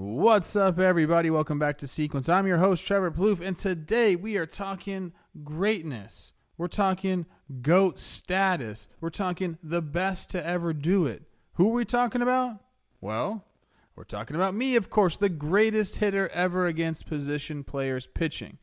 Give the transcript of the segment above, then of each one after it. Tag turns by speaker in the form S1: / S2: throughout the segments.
S1: What's up, everybody? Welcome back to Sequence. I'm your host, Trevor Plouffe, and today we are talking greatness. We're talking GOAT status. We're talking the best to ever do it. Who are we talking about? Well, we're talking about me, of course, the greatest hitter ever against position players pitching.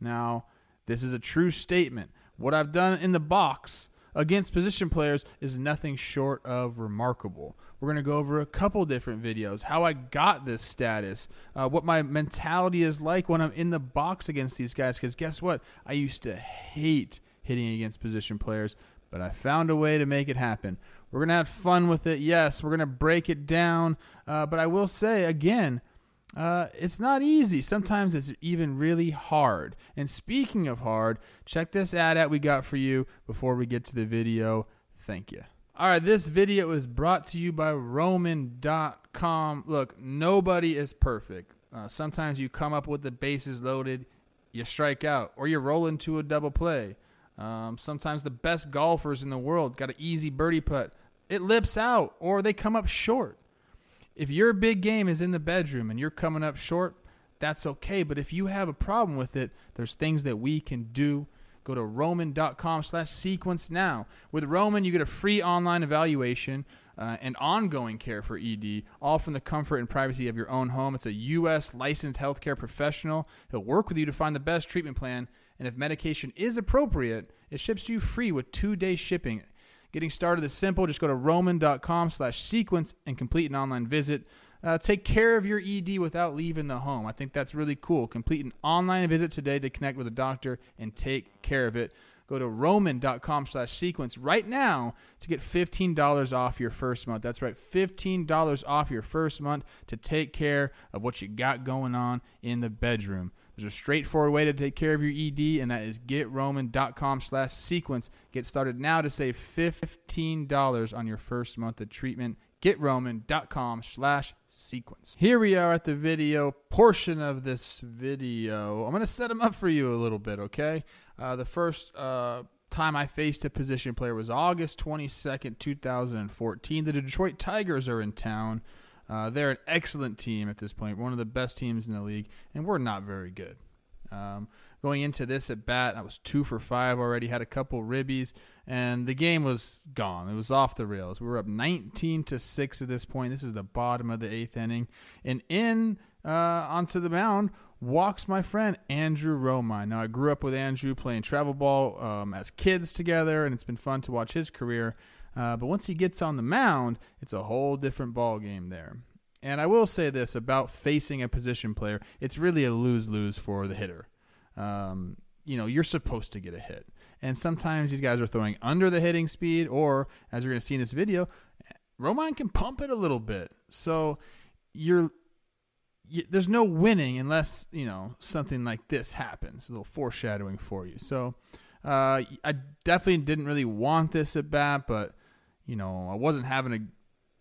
S1: Now, this is a true statement. What I've done in the box against position players is nothing short of remarkable. We're going to go over a couple different videos, how I got this status, uh, what my mentality is like when I'm in the box against these guys. Because guess what? I used to hate hitting against position players, but I found a way to make it happen. We're going to have fun with it. Yes, we're going to break it down. Uh, but I will say, again, uh, it's not easy. Sometimes it's even really hard. And speaking of hard, check this ad out we got for you before we get to the video. Thank you. All right, this video is brought to you by Roman.com. Look, nobody is perfect. Uh, sometimes you come up with the bases loaded, you strike out, or you roll into a double play. Um, sometimes the best golfers in the world got an easy birdie putt. It lips out, or they come up short. If your big game is in the bedroom and you're coming up short, that's okay. But if you have a problem with it, there's things that we can do Go to roman.com slash sequence now. With Roman, you get a free online evaluation uh, and ongoing care for ED, all from the comfort and privacy of your own home. It's a U.S. licensed healthcare professional. He'll work with you to find the best treatment plan, and if medication is appropriate, it ships to you free with two-day shipping. Getting started is simple. Just go to roman.com slash sequence and complete an online visit. Uh, take care of your ED without leaving the home. I think that's really cool. Complete an online visit today to connect with a doctor and take care of it. Go to roman.com slash sequence right now to get $15 off your first month. That's right, $15 off your first month to take care of what you got going on in the bedroom. There's a straightforward way to take care of your ED, and that is getroman.com slash sequence. Get started now to save $15 on your first month of treatment getroman.com slash sequence. Here we are at the video portion of this video. I'm going to set them up for you a little bit, okay? Uh, the first uh, time I faced a position player was August 22nd, 2014. The Detroit Tigers are in town. Uh, they're an excellent team at this point, one of the best teams in the league, and we're not very good. Um, going into this at bat, I was two for five already, had a couple ribbies, and the game was gone. It was off the rails. We were up 19 to six at this point. This is the bottom of the eighth inning, and in uh, onto the mound walks my friend Andrew Romine. Now I grew up with Andrew playing travel ball um, as kids together, and it's been fun to watch his career. Uh, but once he gets on the mound, it's a whole different ball game there. And I will say this about facing a position player: it's really a lose lose for the hitter. Um, you know, you're supposed to get a hit. And sometimes these guys are throwing under the hitting speed, or as you're going to see in this video, Romine can pump it a little bit. So you're you, there's no winning unless you know something like this happens. A little foreshadowing for you. So uh, I definitely didn't really want this at bat, but you know I wasn't having a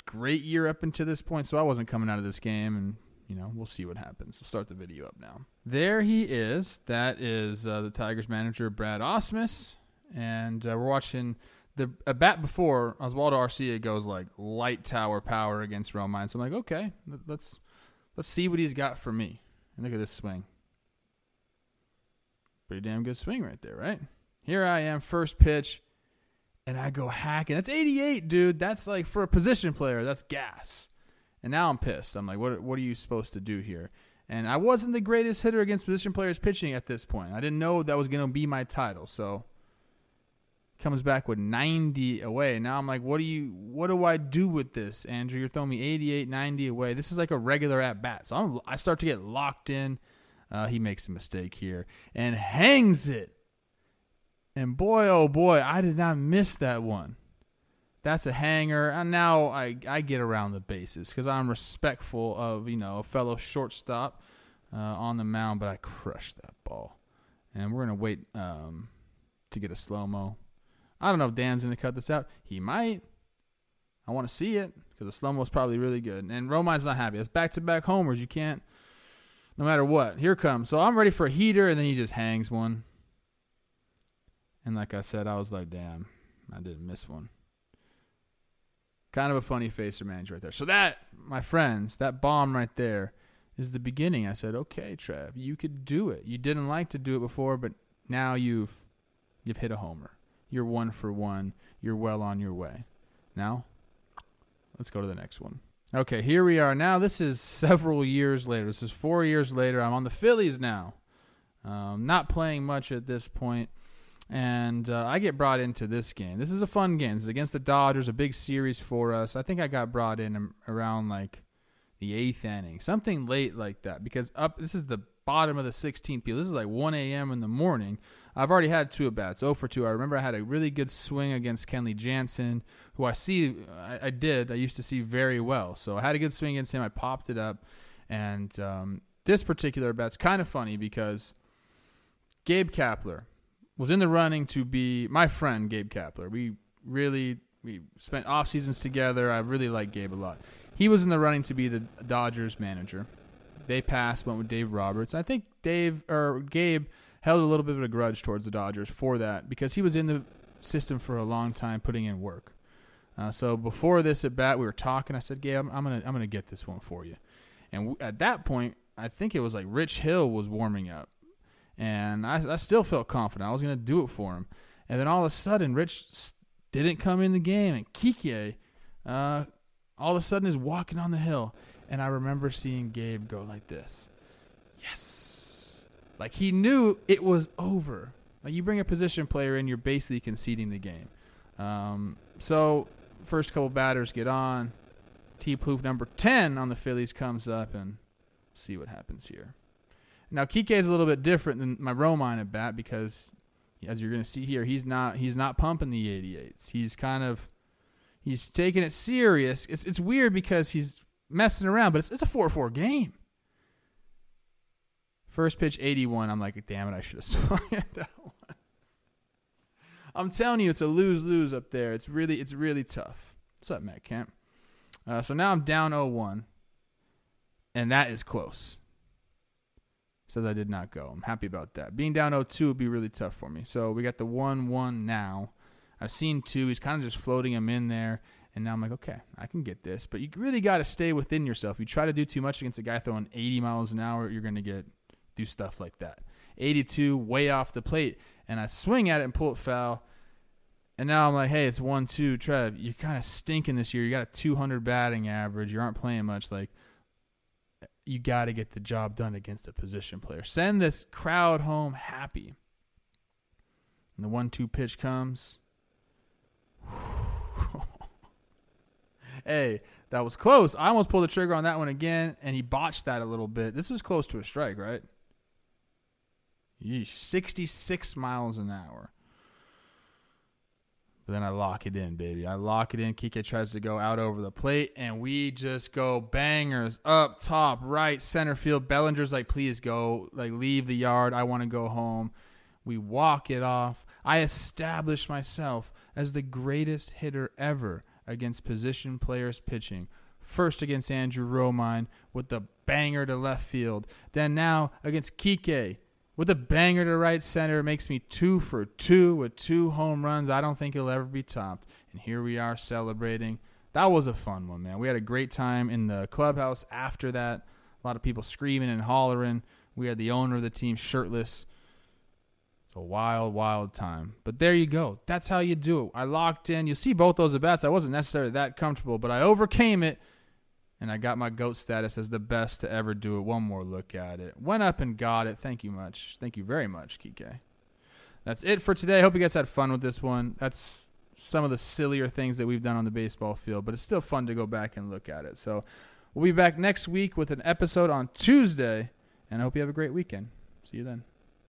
S1: great year up until this point, so I wasn't coming out of this game, and you know, we'll see what happens. We'll start the video up now. There he is. That is uh, the Tigers manager, Brad Ausmus. And uh, we're watching the a bat before Oswaldo Arcia goes like light tower power against Romine. So I'm like, okay, let's let's see what he's got for me. And look at this swing. Pretty damn good swing right there, right? Here I am, first pitch, and I go hacking. That's 88, dude. That's like for a position player, that's gas. And now I'm pissed. I'm like, what, what are you supposed to do here? And I wasn't the greatest hitter against position players pitching at this point. I didn't know that was going to be my title. So comes back with 90 away. Now I'm like, what do you what do I do with this, Andrew? You're throwing me 88, 90 away. This is like a regular at bat. So I'm, i start to get locked in. Uh, he makes a mistake here and hangs it. And boy, oh boy, I did not miss that one. That's a hanger. And now I, I get around the bases because I'm respectful of, you know, a fellow shortstop uh, on the mound, but I crushed that ball. And we're going to wait um, to get a slow mo. I don't know if Dan's going to cut this out. He might. I want to see it because the slow mo is probably really good. And Romine's not happy. It's back to back homers. You can't, no matter what. Here comes. So I'm ready for a heater, and then he just hangs one. And like I said, I was like, damn, I didn't miss one. Kind of a funny face or manager right there. So that, my friends, that bomb right there is the beginning. I said, okay, Trev, you could do it. You didn't like to do it before, but now you've you've hit a homer. You're one for one. You're well on your way. Now, let's go to the next one. Okay, here we are. Now, this is several years later. This is four years later. I'm on the Phillies now. Um, not playing much at this point and uh, I get brought into this game. This is a fun game. It's against the Dodgers, a big series for us. I think I got brought in around like the eighth inning, something late like that, because up this is the bottom of the 16th field. This is like 1 a.m. in the morning. I've already had two at bats, 0 for 2. I remember I had a really good swing against Kenley Jansen, who I see, I, I did, I used to see very well. So I had a good swing against him. I popped it up, and um, this particular bat's kind of funny because Gabe Kapler was in the running to be my friend Gabe Kapler. We really we spent off seasons together. I really like Gabe a lot. He was in the running to be the Dodgers manager. They passed, went with Dave Roberts. I think Dave or Gabe held a little bit of a grudge towards the Dodgers for that because he was in the system for a long time, putting in work. Uh, so before this at bat, we were talking. I said, "Gabe, I'm, I'm, gonna I'm gonna get this one for you." And w- at that point, I think it was like Rich Hill was warming up, and I, I still felt confident I was going to do it for him. And then all of a sudden, Rich didn't come in the game, and Kike uh, all of a sudden is walking on the hill. And I remember seeing Gabe go like this. Yes. Like he knew it was over. Like you bring a position player in, you're basically conceding the game. Um, so first couple batters get on. T Plouffe number 10 on the Phillies comes up and see what happens here. Now Kike is a little bit different than my Romine at bat because, as you're going to see here, he's not he's not pumping the 88s. He's kind of he's taking it serious. It's it's weird because he's messing around, but it's it's a four four game. First pitch 81. I'm like, damn it, I should have swung at that one. I'm telling you, it's a lose lose up there. It's really it's really tough. What's up, Matt Kemp? Uh, so now I'm down 0-1, and that is close says I did not go. I'm happy about that. Being down 0-2 would be really tough for me. So we got the 1-1 now. I've seen two. He's kind of just floating him in there. And now I'm like, okay, I can get this. But you really got to stay within yourself. You try to do too much against a guy throwing 80 miles an hour, you're going to get do stuff like that. 82, way off the plate. And I swing at it and pull it foul. And now I'm like, hey, it's 1 2. Trev, you're kind of stinking this year. You got a 200 batting average. You aren't playing much. Like, you got to get the job done against a position player. Send this crowd home happy. And the one two pitch comes. hey, that was close. I almost pulled the trigger on that one again, and he botched that a little bit. This was close to a strike, right? Yeesh, 66 miles an hour. But then I lock it in, baby. I lock it in. Kike tries to go out over the plate, and we just go bangers up top, right center field. Bellinger's like, please go, like leave the yard. I want to go home. We walk it off. I establish myself as the greatest hitter ever against position players pitching. First against Andrew Romine with the banger to left field. Then now against Kike with a banger to right center. makes me two for two with two home runs. I don't think he'll ever be topped. And here we are celebrating. That was a fun one, man. We had a great time in the clubhouse after that. A lot of people screaming and hollering. We had the owner of the team shirtless. It's a wild, wild time. But there you go. That's how you do it. I locked in. You'll see both those at bats. I wasn't necessarily that comfortable, but I overcame it and I got my GOAT status as the best to ever do it. One more look at it. Went up and got it. Thank you much. Thank you very much, Kike. That's it for today. I hope you guys had fun with this one. That's some of the sillier things that we've done on the baseball field, but it's still fun to go back and look at it. So we'll be back next week with an episode on Tuesday, and I hope you have a great weekend. See you then.